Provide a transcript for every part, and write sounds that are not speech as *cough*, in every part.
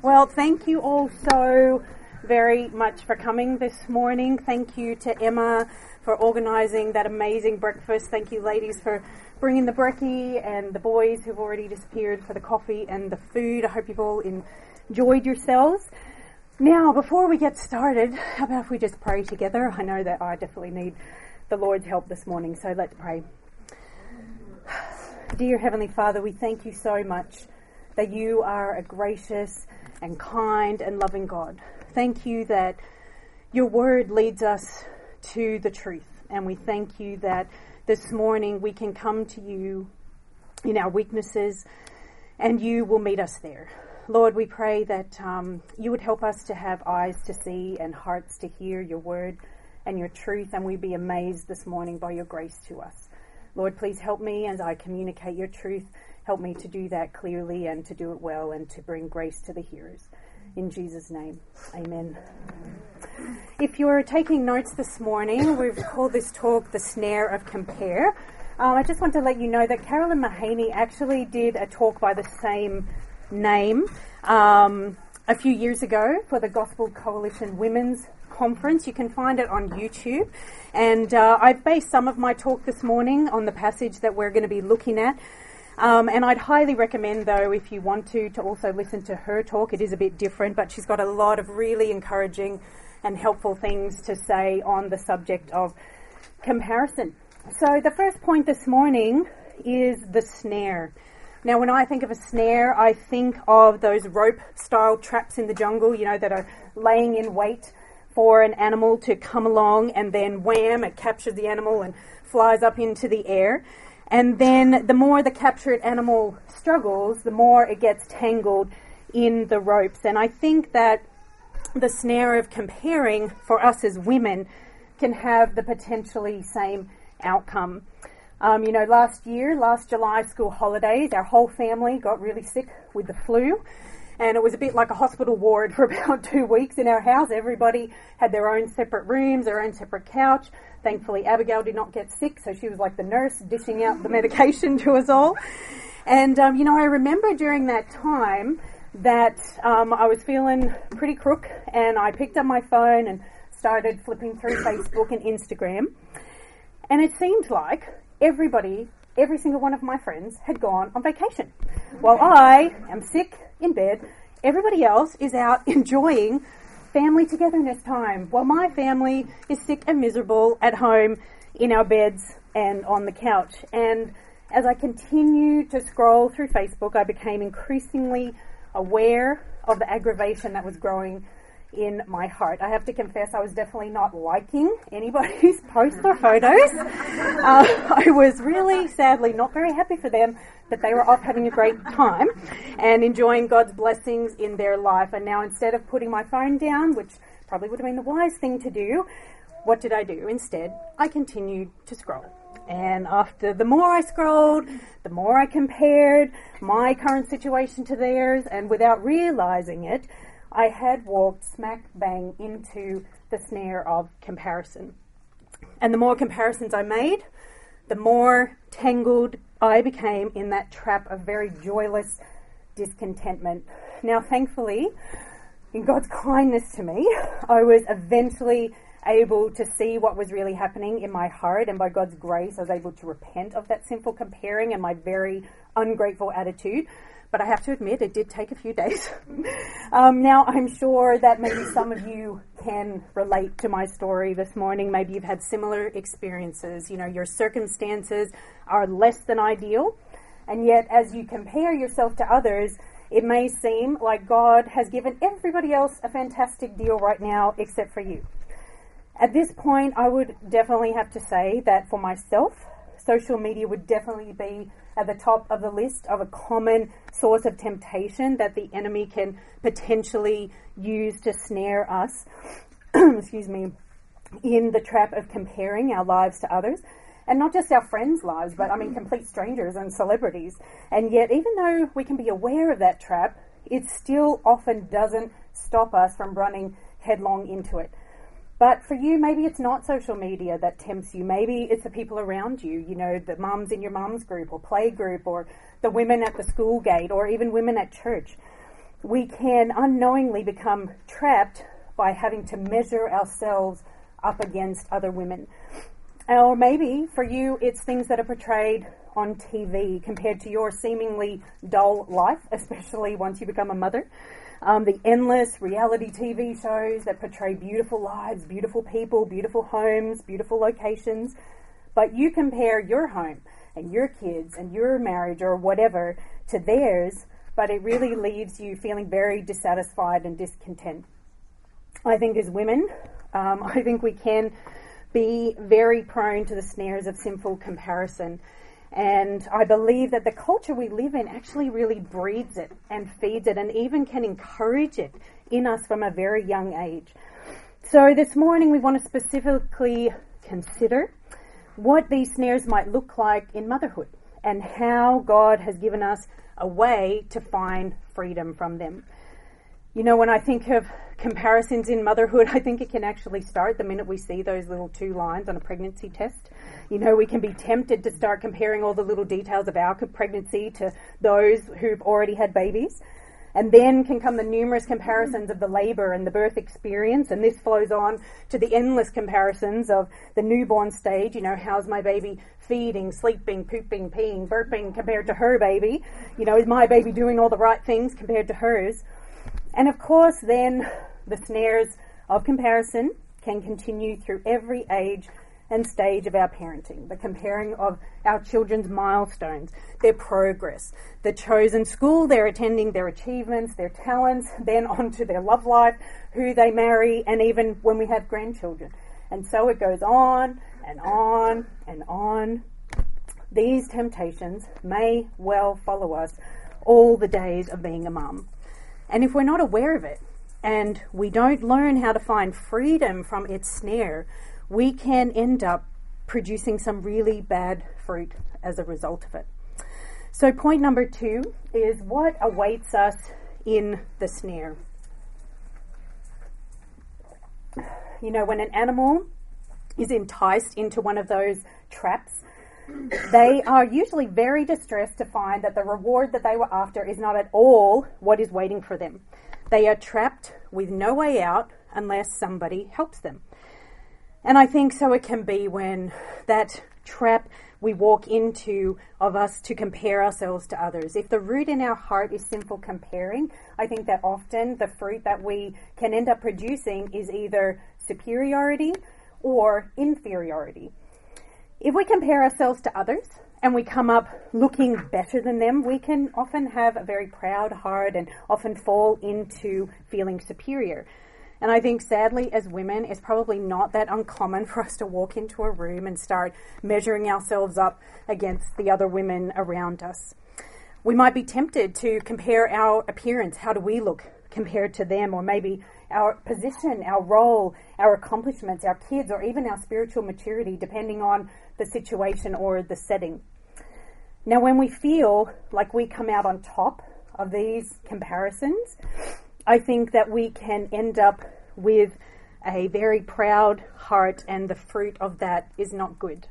Well, thank you all so very much for coming this morning. Thank you to Emma for organising that amazing breakfast. Thank you, ladies, for bringing the brekkie and the boys who've already disappeared for the coffee and the food. I hope you've all enjoyed yourselves. Now, before we get started, how about if we just pray together? I know that I definitely need the Lord's help this morning, so let's pray. Dear Heavenly Father, we thank you so much that you are a gracious and kind and loving God. Thank you that your word leads us to the truth. And we thank you that this morning we can come to you in our weaknesses and you will meet us there. Lord, we pray that um, you would help us to have eyes to see and hearts to hear your word and your truth, and we be amazed this morning by your grace to us. Lord, please help me as I communicate your truth Help me to do that clearly and to do it well and to bring grace to the hearers. In Jesus' name, amen. If you're taking notes this morning, we've called this talk The Snare of Compare. Um, I just want to let you know that Carolyn Mahaney actually did a talk by the same name um, a few years ago for the Gospel Coalition Women's Conference. You can find it on YouTube. And uh, I've based some of my talk this morning on the passage that we're going to be looking at. Um, and I'd highly recommend, though, if you want to, to also listen to her talk. It is a bit different, but she's got a lot of really encouraging and helpful things to say on the subject of comparison. So, the first point this morning is the snare. Now, when I think of a snare, I think of those rope style traps in the jungle, you know, that are laying in wait for an animal to come along and then wham, it captures the animal and flies up into the air. And then the more the captured animal struggles, the more it gets tangled in the ropes. And I think that the snare of comparing for us as women can have the potentially same outcome. Um, you know, last year, last July school holidays, our whole family got really sick with the flu and it was a bit like a hospital ward *laughs* for about two weeks in our house. Everybody had their own separate rooms, their own separate couch. Thankfully, Abigail did not get sick, so she was like the nurse dishing out the *laughs* medication to us all. And, um, you know, I remember during that time that um, I was feeling pretty crook, and I picked up my phone and started flipping through Facebook and Instagram. And it seemed like everybody, every single one of my friends, had gone on vacation. While I am sick in bed. Everybody else is out *laughs* enjoying family togetherness time while my family is sick and miserable at home in our beds and on the couch. And as I continued to scroll through Facebook, I became increasingly aware of the aggravation that was growing in my heart. I have to confess, I was definitely not liking anybody's *laughs* posts or photos. Uh, I was really, sadly, not very happy for them that they were off having a great time and enjoying God's blessings in their life. And now, instead of putting my phone down, which probably would have been the wise thing to do, what did I do? Instead, I continued to scroll. And after the more I scrolled, the more I compared my current situation to theirs, and without realizing it, I had walked smack bang into the snare of comparison. And the more comparisons I made, the more tangled I became in that trap of very joyless discontentment. Now, thankfully, in God's kindness to me, I was eventually able to see what was really happening in my heart, and by God's grace, I was able to repent of that sinful comparing and my very ungrateful attitude but I have to admit it did take a few days. *laughs* um, now, I'm sure that maybe some of you can relate to my story this morning. Maybe you've had similar experiences. You know, your circumstances are less than ideal, and yet as you compare yourself to others, it may seem like God has given everybody else a fantastic deal right now except for you. At this point, I would definitely have to say that for myself, social media would definitely be at the top of the list of a common source of temptation that the enemy can potentially use to snare us, *clears throat* excuse me, in the trap of comparing our lives to others. And not just our friends' lives, but I mean complete strangers and celebrities. And yet, even though we can be aware of that trap, it still often doesn't stop us from running headlong into it. But for you, maybe it's not social media that tempts you. Maybe it's the people around you, you know, the mums in your mum's group or play group or the women at the school gate or even women at church. we can unknowingly become trapped by having to measure ourselves up against other women. Or maybe for you, it's things that are portrayed on TV compared to your seemingly dull life, *laughs* especially once you become a mother. Um, the endless reality TV shows that portray beautiful lives, beautiful people, beautiful homes, beautiful locations. But you compare your home and your kids and your marriage or whatever to theirs, but it really leaves you feeling very dissatisfied and discontent. I think as women, um, I think we can be very prone to the snares of sinful comparison. And I believe that the culture we live in actually really breeds it and feeds it and even can encourage it in us from a very young age. So this morning we want to specifically consider what these snares might look like in motherhood and how God has given us a way to find freedom from them. You know, when I think of comparisons in motherhood, *laughs* I think it can actually start the minute we see those little two lines on a pregnancy test. You know, we can be tempted to start comparing all the little details of our pregnancy to those who've already had babies. And then can come the numerous comparisons of the labour and the birth experience, and this flows on to the endless comparisons of the newborn stage. You know, how's my baby feeding, sleeping, pooping, peeing, burping compared to her baby? You know, is my baby doing all the right things compared to hers? And of course, then the snares of comparison can continue through every age and stage of our parenting, the comparing of our children's milestones, their progress, the chosen school they're attending, their achievements, their talents, *laughs* then on to their love life, who they marry, and even when we have grandchildren. And so it goes on and on and on. These temptations may well follow us all the days of being a mum. And if we're not aware of it and we don't learn how to find freedom from its snare, we can end up producing some really bad fruit as a result of it. So, point number two is what awaits us in the snare. You know, when an animal is enticed into one of those traps, they are usually very distressed to find that the reward that they were after is not at all what is waiting for them. They are trapped with no way out unless somebody helps them. And I think so it can be when that trap we walk into of us to compare ourselves to others. If the root in our heart is sinful comparing, I think that often the fruit that we can end up producing is either superiority or inferiority. If we compare ourselves to others and we come up looking better than them, we can often have a very proud heart and often fall into feeling superior. And I think sadly, as women, it's probably not that uncommon for us to walk into a room and start measuring ourselves up against the other women around us. We might be tempted to compare our appearance. How do we look compared to them? Or maybe our position, our role, our accomplishments, our kids, or even our spiritual maturity, depending on the situation or the setting. Now, when we feel like we come out on top of these comparisons, I think that we can end up with a very proud heart, and the fruit of that is not good.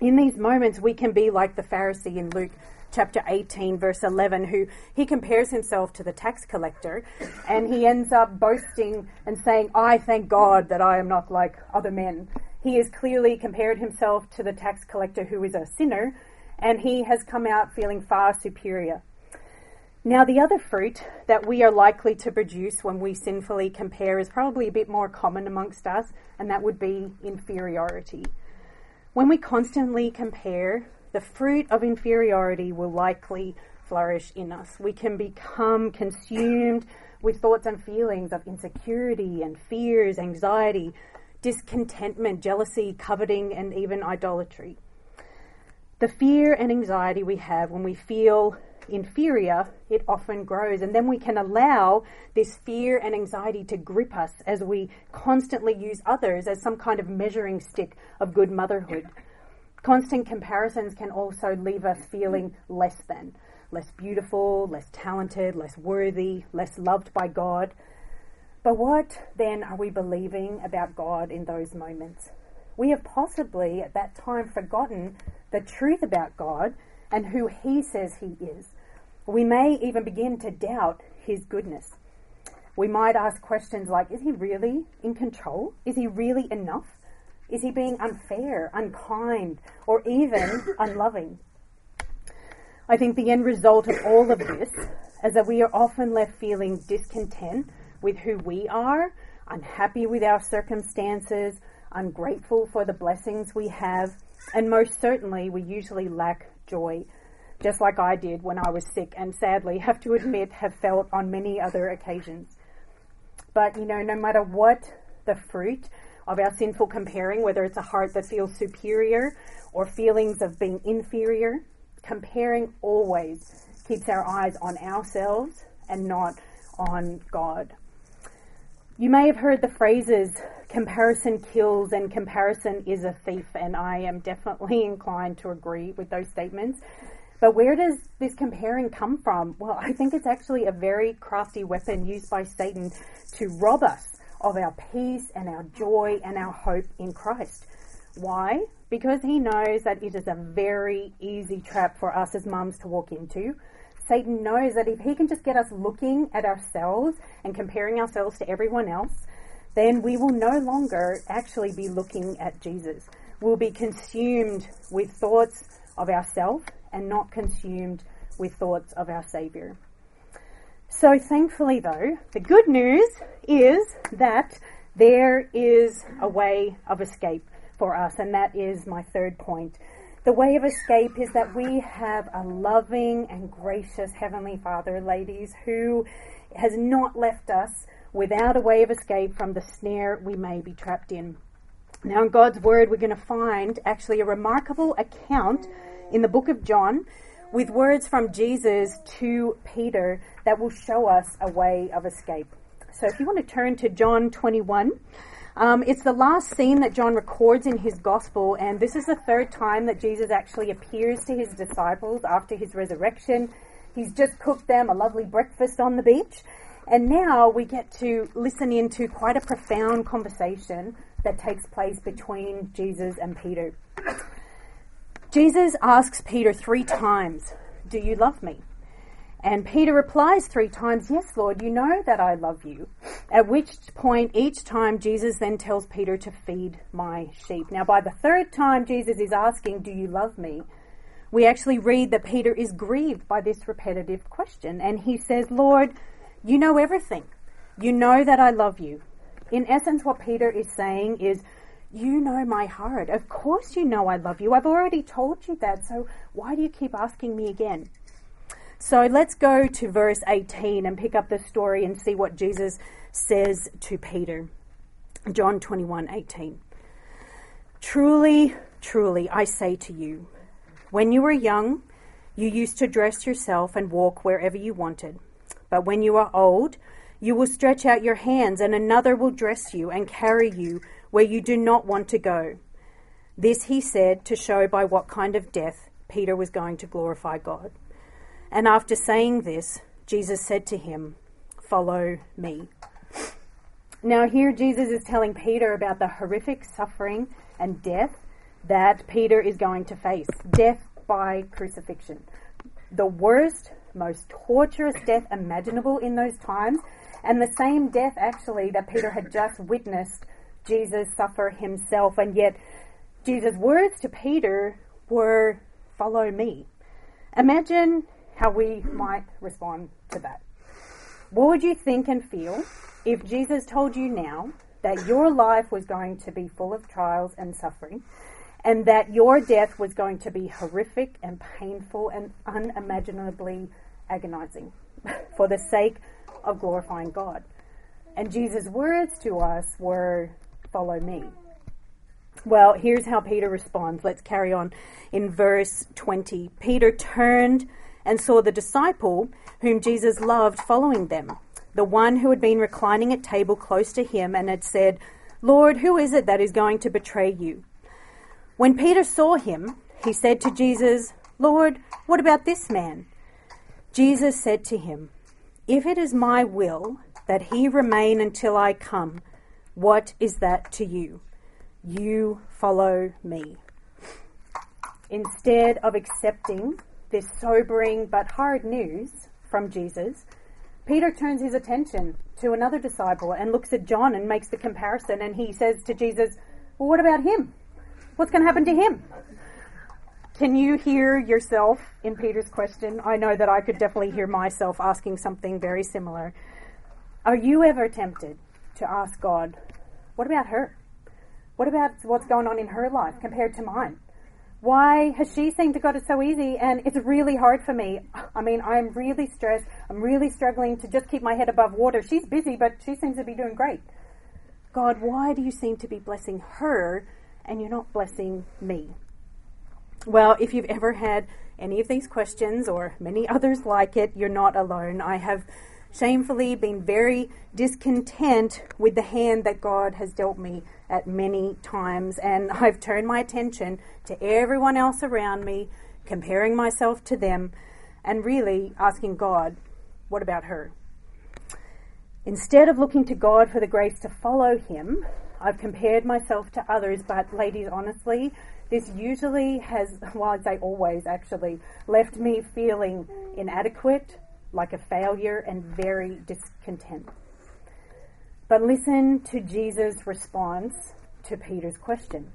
In these moments, we can be like the Pharisee in Luke chapter 18, verse 11, who he compares himself to the tax collector and he ends up boasting and saying, I thank God that I am not like other men. He has clearly compared himself to the tax collector who is a sinner and he has come out feeling far superior. Now, the other fruit that we are likely to produce when we sinfully compare is probably a bit more common amongst us, and that would be inferiority. When we constantly compare, the fruit of inferiority will likely flourish in us. We can become consumed with thoughts and feelings of insecurity and fears, anxiety, discontentment, jealousy, coveting, and even idolatry. The fear and anxiety we have when we feel inferior, it often grows. And then we can allow this fear and anxiety to grip us as we constantly use others as some kind of measuring stick of good motherhood. Constant comparisons can also leave us feeling less than, less beautiful, less talented, less worthy, less loved by God. But what then are we believing about God in those moments? We have possibly at that time forgotten the truth about God and who He says He is. We may even begin to doubt his goodness. We might ask questions like Is he really in control? Is he really enough? Is he being unfair, unkind, or even *laughs* unloving? I think the end result of all of this is that we are often left feeling discontent with who we are, unhappy with our circumstances, ungrateful for the blessings we have, and most certainly we usually lack joy, just like I did when I was sick and sadly have to admit have felt on many other occasions. But you know, no matter what the fruit of our sinful comparing, whether it's a heart that feels superior or feelings of being inferior, comparing always keeps our eyes on ourselves and not on God. You may have heard the phrases comparison kills and comparison is a thief, and I am definitely *laughs* inclined to agree with those statements. But where does this comparing come from? Well, I think it's actually a very crafty weapon used by Satan to rob us of our peace and our joy and our hope in Christ. Why? Because he knows that it is a very easy trap for us as mums to walk into. Satan knows that if he can just get us looking at ourselves and comparing ourselves to everyone else, then we will no longer actually be looking at Jesus. We'll be consumed with thoughts of ourselves and not consumed with thoughts of our Saviour. So, thankfully, though, the good news is that there is a way of escape for us, and that is my third point. The way of escape is that we have a loving and gracious Heavenly Father, ladies, who has not left us without a way of escape from the snare we may be trapped in. Now, in God's Word, we're going to find actually a remarkable account in the book of John with words from Jesus to Peter that will show us a way of escape. So if you want to turn to John 21, um, it's the last scene that John records in his gospel, and this is the third time that Jesus actually appears to his disciples after his resurrection. He's just cooked them a lovely breakfast on the beach, and now we get to listen into quite a profound conversation that takes place between Jesus and Peter. Jesus asks Peter three times, Do you love me? And Peter replies three times, Yes, Lord, you know that I love you. At which point, each time, Jesus then tells Peter to feed my sheep. Now, by the third time Jesus is asking, Do you love me? We actually read that Peter is grieved by this repetitive question. And he says, Lord, you know everything. You know that I love you. In essence, what Peter is saying is, you know my heart. Of course, you know I love you. I've already told you that, so why do you keep asking me again? So let's go to verse 18 and pick up the story and see what Jesus says to Peter. John 21 18. Truly, truly, I say to you, when you were young, you used to dress yourself and walk wherever you wanted. But when you are old, you will stretch out your hands, and another will dress you and carry you where you do not want to go. This he said to show by what kind of death Peter was going to glorify God. And after saying this, Jesus said to him, Follow me. Now, here Jesus is telling Peter about the horrific suffering and death that Peter is going to face death by crucifixion. The worst, most torturous death imaginable in those times, and the same death actually that Peter had just witnessed Jesus suffer himself. And yet, Jesus' words to Peter were, Follow me. Imagine how we might respond to that. What would you think and feel if Jesus told you now that your life was going to be full of trials and suffering, and that your death was going to be horrific and painful and unimaginably agonizing *laughs* for the sake of glorifying God? And Jesus' words to us were, follow me. Well, here's how Peter responds. Let's carry on in verse 20. Peter turned and saw the disciple whom Jesus loved following them, the one who had been reclining at table close to him and had said, Lord, who is it that is going to betray you? When Peter saw him, he said to Jesus, Lord, what about this man? Jesus said to him, If it is my will that he remain until I come, what is that to you? You follow me. Instead of accepting this sobering but hard news from Jesus, Peter turns his attention to another disciple and looks at John and makes the comparison and he says to Jesus, Well, what about him? What's going to happen to him? Can you hear yourself in Peter's question? I know that I could definitely hear myself asking something very similar. Are you ever tempted to ask God, What about her? What about what's going on in her life compared to mine? Why has she seemed to got it so easy and it's really hard for me? I mean, I'm really stressed. I'm really struggling to just keep my head above water. She's busy, but she seems to be doing great. God, why do you seem to be blessing her and you're not blessing me? Well, if you've ever had any of these questions or many others like it, you're not alone. I have shamefully been very discontent with the hand that God has dealt me at many times, and *laughs* I've turned my attention to everyone else around me, comparing myself to them, and really asking God, what about her? Instead of looking to God for the grace to follow Him, I've compared myself to others, but ladies, honestly, this usually has, well, I'd say always actually, left me feeling inadequate, like a failure, and very discontent. But listen to Jesus' response to Peter's question.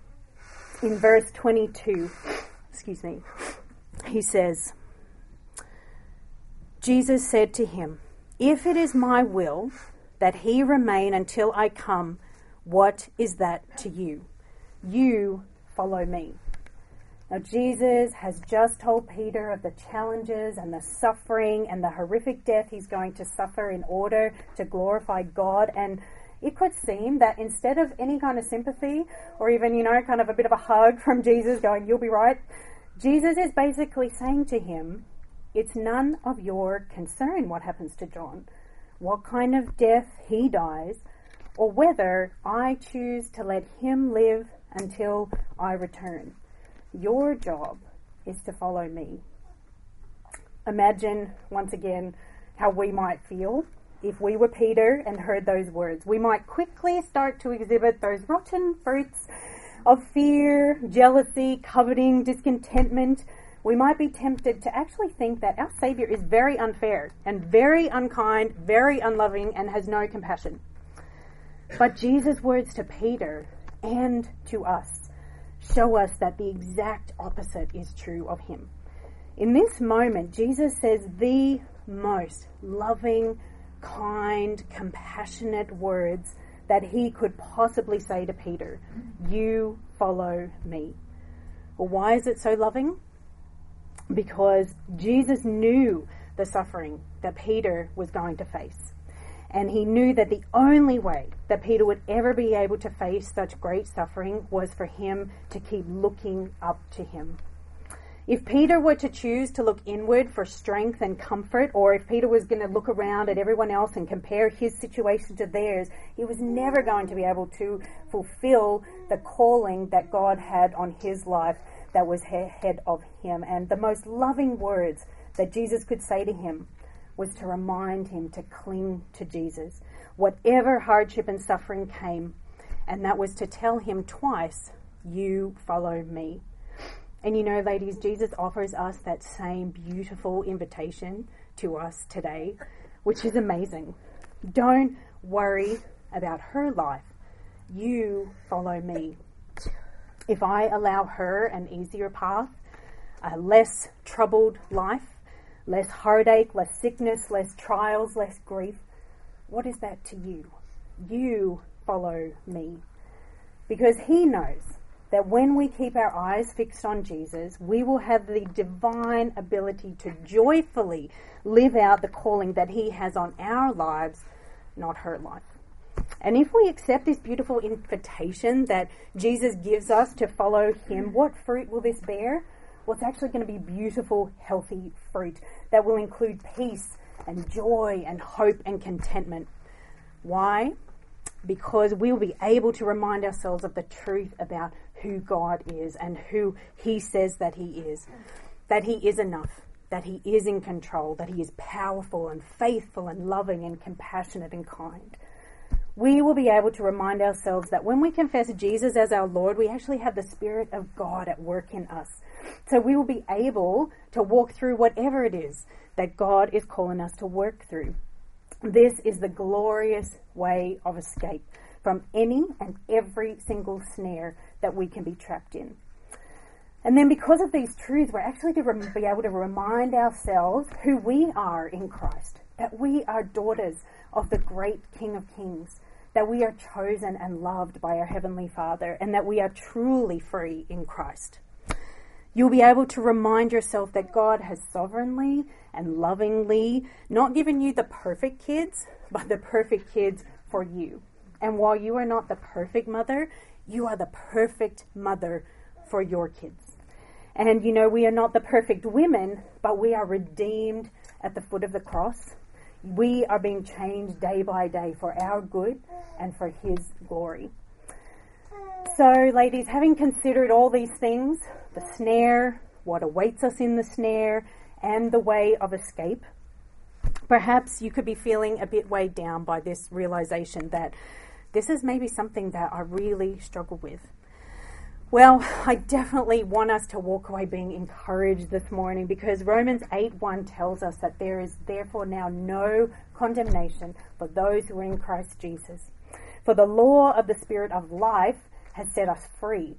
In verse 22, excuse me, he says, Jesus said to him, If it is my will that he remain until I come, what is that to you? You follow me. Now, Jesus has just told Peter of the challenges and the suffering and the horrific death he's going to suffer in order to glorify God. And it could seem that instead of any kind of sympathy or even, you know, kind of a bit of a hug from Jesus going, You'll be right, Jesus is basically saying to him, It's none of your concern what happens to John, what kind of death he dies, or whether I choose to let him live until I return. Your job is to follow me. Imagine, once again, how we might feel if we were Peter and heard those words. We might quickly start to exhibit those rotten fruits of fear, jealousy, coveting, discontentment. We might be tempted to actually think that our Savior is very unfair and very unkind, very unloving, and has no compassion. But Jesus' words to Peter and to us show us that the exact opposite is true of him. In this moment, Jesus says the most loving, kind, compassionate words that he could possibly say to Peter You follow me. Well, why is it so loving? Because Jesus knew the suffering that Peter was going to face. And he knew that the only way that Peter would ever be able to face such great suffering was for him to keep looking up to him. If Peter were to choose to look inward for strength and comfort, or if Peter was going to look around at everyone else and compare his situation to theirs, he was never going to be able to fulfill the calling that God had on his life that was ahead of him. And the most loving words that Jesus could say to him was to remind him to cling to Jesus, whatever hardship and suffering came, and that was to tell him twice, You follow me. And you know, ladies, Jesus offers us that same beautiful invitation to us today, which is amazing. Don't worry about her life. You follow me. If I allow her an easier path, a less troubled life, less heartache, less sickness, less trials, less grief. What is that to you? You follow me. Because he knows that when we keep our eyes fixed on Jesus, we will have the divine ability to joyfully live out the calling that he has on our lives, not her life. And if we accept this beautiful invitation that Jesus gives us to follow him, what fruit will this bear? Well, it's actually going to be beautiful, healthy fruit that will include peace and joy and hope and contentment. Why? Because we will be able to remind ourselves of the truth about who God is and who He says that He is. That He is enough, that He is in control, that He is powerful and faithful and loving and compassionate and kind we will be able to remind ourselves that when we confess Jesus as our Lord, we actually have the Spirit of God at work in us. So we will be able to walk through whatever it is that God is calling us to work through. This is the glorious way of escape from any and every single snare that we can be trapped in. And then, because of these truths, we're actually to be able to remind ourselves who we are in Christ, that we are daughters of the great King of Kings, that we are chosen and loved by our Heavenly Father, and that we are truly free in Christ. You'll be able to remind yourself that God has sovereignly and lovingly not given you the perfect kids, *laughs* but the perfect kids for you. And while you are not the perfect mother, you are the perfect mother for your kids. And you know, we are not the perfect women, but we are redeemed at the foot of the cross. We are being changed day by day for our good and for His glory. So, ladies, having considered all these things the snare, what awaits us in the snare, and the way of escape perhaps you could be feeling a bit weighed down by this realization that this is maybe something that I really struggle with. Well, I definitely want us to walk away being encouraged this morning because Romans 8 1 tells us that there is therefore now no condemnation for those who are in Christ Jesus. For the law of the Spirit of life has set us free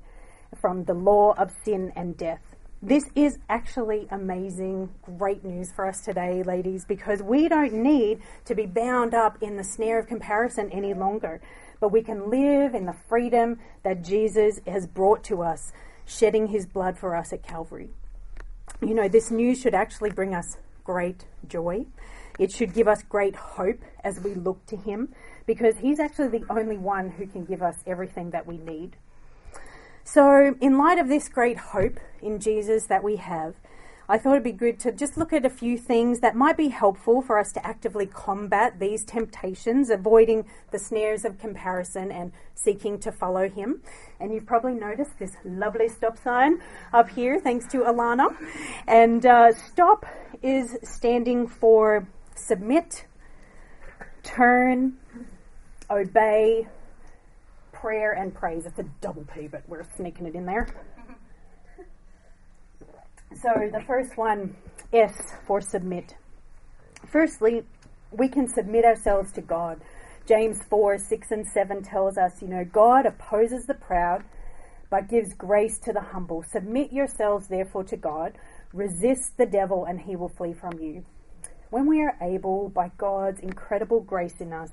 from the law of sin and death. This is actually amazing, great news for us today, ladies, because we don't need to be bound up in the snare of comparison any longer but we can live in the freedom that Jesus has brought to us, shedding his blood for us at Calvary. You know, this news should actually bring us great joy. It should give us great hope as we look to him because he's actually the only one who can give us everything that we need. So, in light of this great hope in Jesus that we have, I thought it'd be good to just look at a few things that might be helpful for us to actively combat these temptations, avoiding the snares of comparison and seeking to follow Him. And you've probably noticed this lovely stop sign up here, thanks to Alana. And uh, stop is standing for submit, turn, obey, prayer, and praise. It's a double P, but we're sneaking it in there. *laughs* So the first one, S for submit. Firstly, we can submit ourselves to God. James 4 6 and 7 tells us, you know, God opposes the proud, but gives grace to the humble. Submit yourselves, therefore, to God. Resist the devil, and he will flee from you. When we are able, by God's incredible grace in us,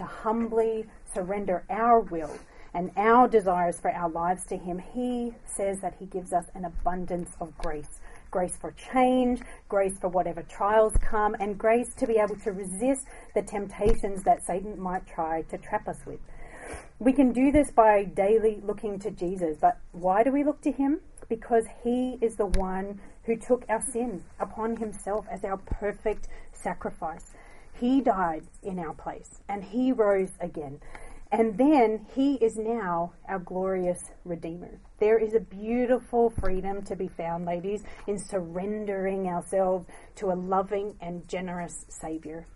to humbly surrender our will and our desires for our lives to Him, He says that He gives us an abundance of grace grace for change, grace for whatever trials come, and grace to be able to resist the temptations that Satan might try to trap us with. We can do this by daily looking to Jesus, but why do we look to him? Because he is the one who took our sin upon himself as our perfect sacrifice. He died in our place and he rose again. And then he is now our glorious Redeemer. There is a beautiful freedom to be found, ladies, in surrendering ourselves to a loving and generous Saviour.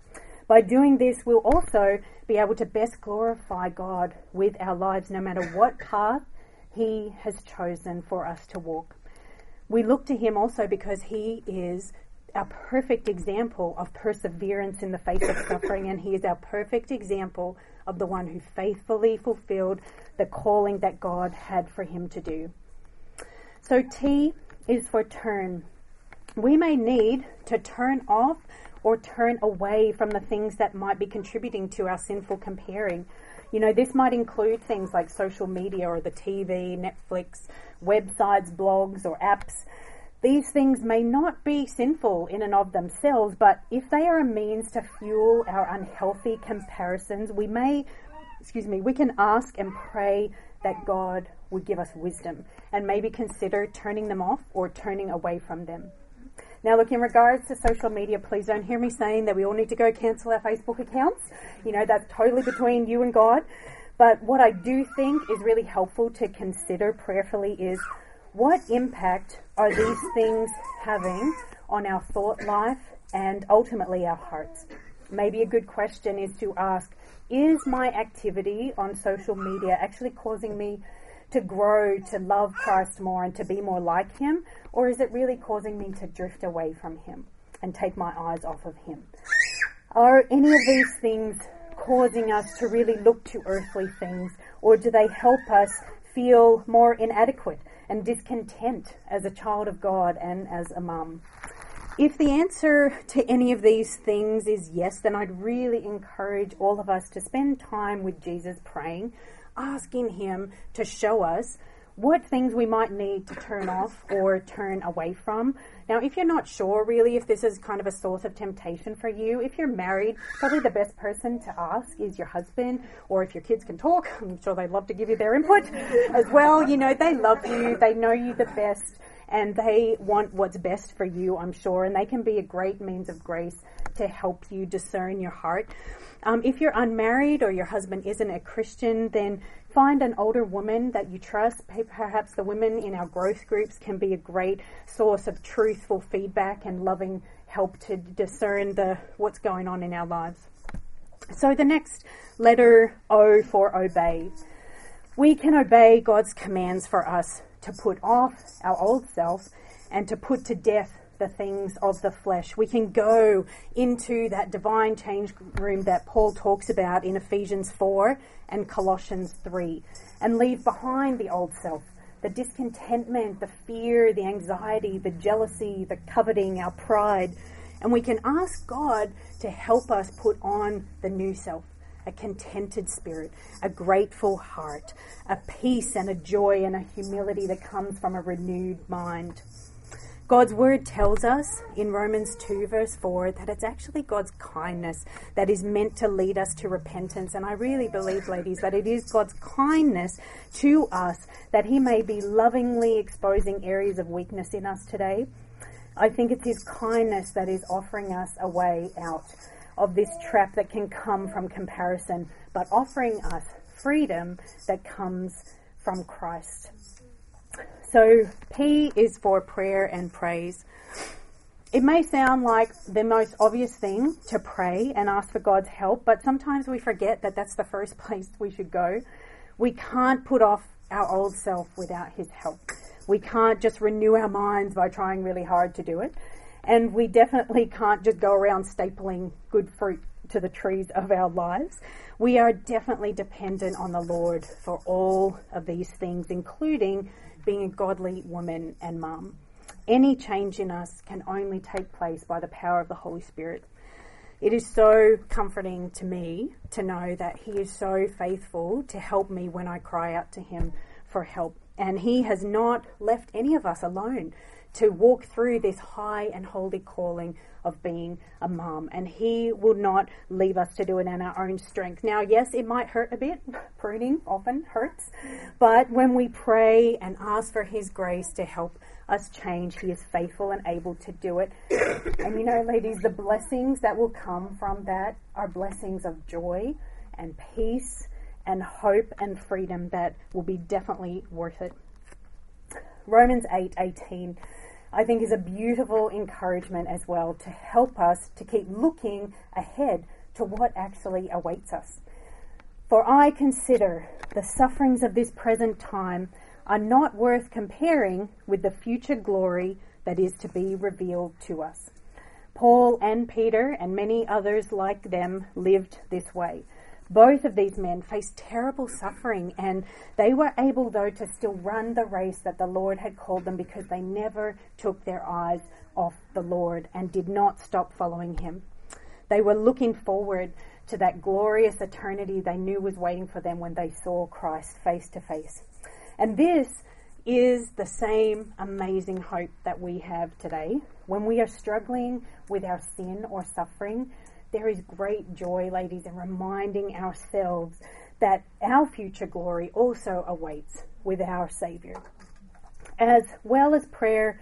By doing this, we'll also be able to best glorify God with our lives, no matter what path He has chosen for us to walk. We look to Him also because He is our perfect example of perseverance in the face of suffering, and He is our perfect example of the one who faithfully fulfilled the calling that God had for him to do. So T is for turn. We may need to turn off or turn away from the things that might be contributing to our sinful comparing. You know, this might include things like social media or the TV, Netflix, websites, blogs, or apps these things may not be sinful in and of themselves, but if they are a means to fuel our unhealthy comparisons, we may, excuse me, we can ask and pray that God would give us wisdom and maybe consider turning them off or turning away from them. Now, look, in regards to social media, please don't hear me saying that we all need to go cancel our Facebook accounts. You know, that's totally between you and God. But what I do think is really helpful to consider prayerfully is what impact are these things having on our thought life and ultimately our hearts? Maybe a good question is to ask Is my activity on social media actually causing me to grow, to love Christ more, and to be more like Him? Or is it really causing me to drift away from Him and take my eyes off of Him? Are any of these things causing us to really look to earthly things, or do they help us feel more inadequate and discontent as a child of God and as a mum? If the answer to any of these things is yes, then I'd really encourage all of us to spend time with Jesus praying, asking Him to show us what things we might need to turn off or turn away from. Now, if you're not sure really if this is kind of a source of temptation for you, if you're married, probably the best person to ask is your husband, or if your kids can talk, *laughs* I'm sure they'd love to give you their input as well. You know, they love you, they know you the best, and they want what's best for you, I'm sure, and they can be a great means of grace to help you discern your heart. Um, if you're unmarried or your husband isn't a Christian, then find an older woman that you trust. Perhaps the women in our growth groups can be a great source of truthful feedback and loving help to discern the what's going on in our lives. So the next letter O for obey. We can obey God's commands for us to put off our old self and to put to death the things of the flesh. We can go into that divine change room that Paul talks about in Ephesians 4 and Colossians 3 and leave behind the old self, the discontentment, the fear, the anxiety, the jealousy, the coveting, our pride. And we can ask God to help us put on the new self a contented spirit, a grateful heart, a peace and a joy and a humility that comes from a renewed mind. God's word tells us in Romans 2, verse 4, that it's actually God's kindness that is meant to lead us to repentance. And I really believe, ladies, that it is God's kindness to us that He may be lovingly exposing areas of weakness in us today. I think it's His kindness that is offering us a way out of this trap that can come from comparison, but offering us freedom that comes from Christ. So P is for prayer and praise. It may sound like the most obvious thing to pray and ask for God's help, but sometimes we forget that that's the first *laughs* place we should go. We can't put off our old self without His help. We can't just renew our minds by trying really hard to do it. And we definitely can't just go around stapling good fruit to the trees of our lives. We are definitely dependent on the Lord for all of these things, including being a godly woman and mum. Any change in us can only take place by the power of the Holy Spirit. It is so comforting to me to know that He is so faithful to help me when I cry out to Him for help. And He has not left any of us alone to walk through this high and holy calling of being a mom. And He will not leave us to do it in our own strength. Now, yes, it might hurt a bit. *laughs* Pruning often hurts. But when we pray and ask for His grace to help us change, He is faithful and able to do it. *coughs* and you know, ladies, the blessings that will come from that are blessings of joy and peace and hope and freedom that will be definitely worth it. Romans 8 18 I think is a beautiful encouragement as well to help us to keep looking ahead to what actually awaits us. For I consider the sufferings of this present time are not worth comparing with the future glory that is to be revealed to us. Paul and Peter and many others like them lived this way. Both of these men faced terrible suffering, and they were able, though, to still run the race that the Lord had called them because they never took their eyes off the Lord and did not stop following Him. They were looking forward to that glorious eternity they knew was waiting for them when they saw Christ face to face. And this is the same amazing hope that we have today. When we are struggling with our sin or suffering, there is great joy, ladies, in reminding ourselves that our future glory also awaits with our Savior. As well as prayer,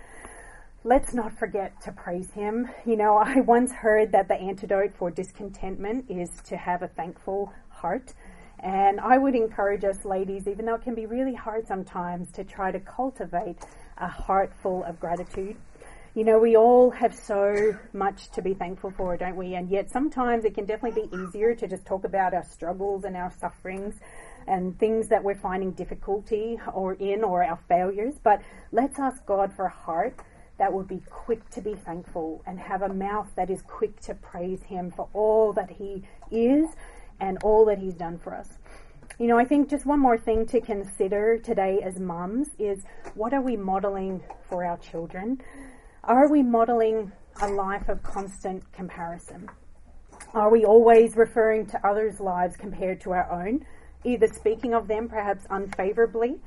let's not forget to praise Him. You know, I once heard that the antidote for discontentment is to have a thankful heart. And I would encourage us, ladies, even though it can be really hard sometimes, to try to cultivate a heart full of gratitude. You know, we all have so much to be thankful for, don't we? And yet sometimes it can definitely be easier to just talk about our struggles and our sufferings and things that we're finding difficulty or in or our failures. But let's ask God for a heart that would be quick to be thankful and have a mouth that is quick to praise Him for all that He is and all that He's done for us. You know, I think just one more thing to consider today as mums is what are we modeling for our children? Are we modeling a life of constant comparison? Are we always referring to others' lives compared to our own, either speaking of them perhaps unfavorably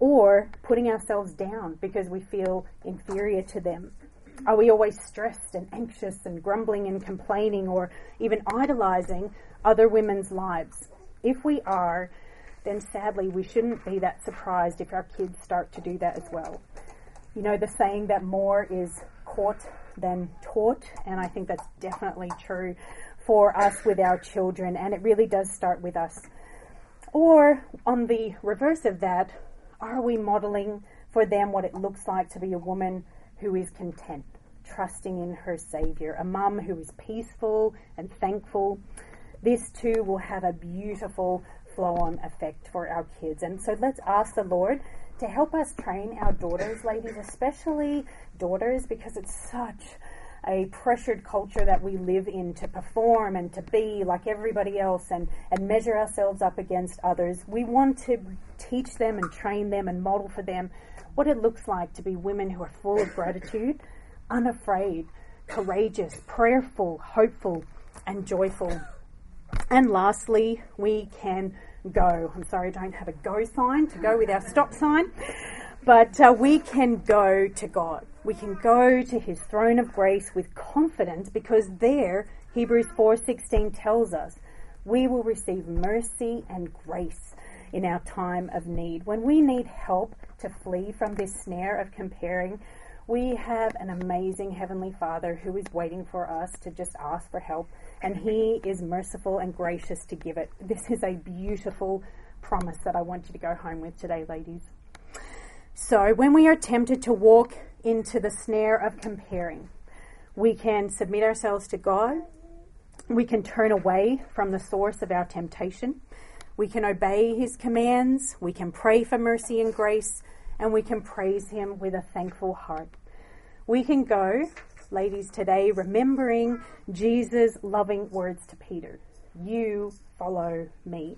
or putting ourselves down because we feel inferior to them? Are we always stressed and anxious and grumbling and complaining or even idolizing other women's lives? If we are, then sadly we shouldn't be that surprised if our kids start to do that as well. You know, the saying that more is caught than taught, and I think that's definitely true for us with our children, and it really does start with us. Or, on the reverse of that, are we modeling for them what it looks like to be a woman who is content, trusting in her Savior, a mum who is peaceful and thankful? This too will have a beautiful flow on effect for our kids. And so let's ask the Lord to help us train our daughters, ladies, especially daughters, because it's such a pressured culture that we live in to perform and to be like everybody else and, and measure ourselves up against others. We want to teach them and train them and model for them what it looks like to be women who are full of gratitude, *coughs* unafraid, courageous, prayerful, hopeful, and joyful. And lastly, we can go. I'm sorry, I don't have a go sign to go with our stop sign. But uh, we can go to God. We can go to his throne of grace with confidence because there Hebrews 4:16 tells us we will receive mercy and grace in our time of need. When we need help to flee from this snare of comparing, we have an amazing heavenly Father who is waiting for us to just ask for help and he is merciful and gracious to give it. This is a beautiful promise that I want you to go home with today, ladies. So, when we are tempted to walk into the snare of comparing, we can submit ourselves to God. We can turn away from the source of our temptation. We can obey His commands. We can pray for mercy and grace. And we can praise Him with a thankful heart. We can go, ladies, today remembering Jesus' loving words to Peter You follow me.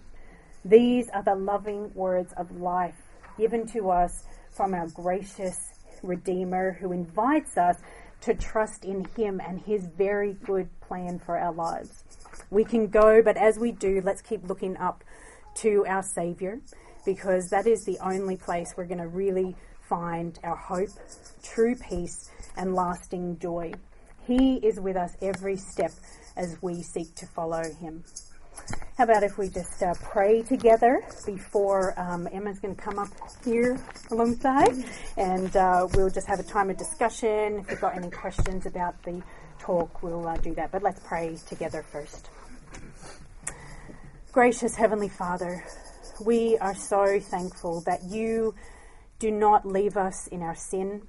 These are the loving words of life given to us from our gracious Redeemer who invites us to trust in Him and His very good plan for our lives. We can go, but as we do, let's keep looking up to our Savior because that is the only place we're going to really find our hope, true peace, and lasting joy. He is with us every step as we seek to follow Him. How about if we just uh, pray together before um, Emma's going to come up here alongside and uh, we'll just have a time of discussion. If you've got any questions about the talk, we'll uh, do that. But let's pray together first. Gracious Heavenly Father, we are so thankful that you do not leave us in our sin.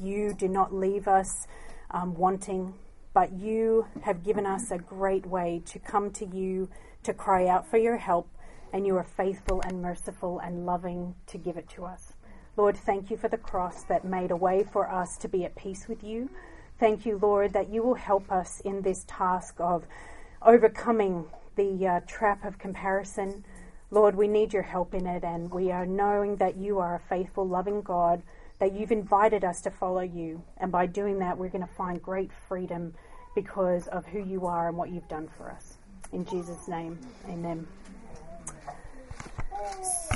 You do not leave us um, wanting, but you have given us a great way to come to you to cry out for your help, and you are faithful and merciful and loving to give it to us. Lord, thank you for the cross that made a way for us to be at peace with you. Thank you, Lord, that you will help us in this task of overcoming the uh, trap of comparison. Lord, we need your help in it, and we are knowing that you are a faithful, loving God, that you've invited us to follow you. And by doing that, we're going to find great freedom because of who you are and what you've done for us. In Jesus' name, amen.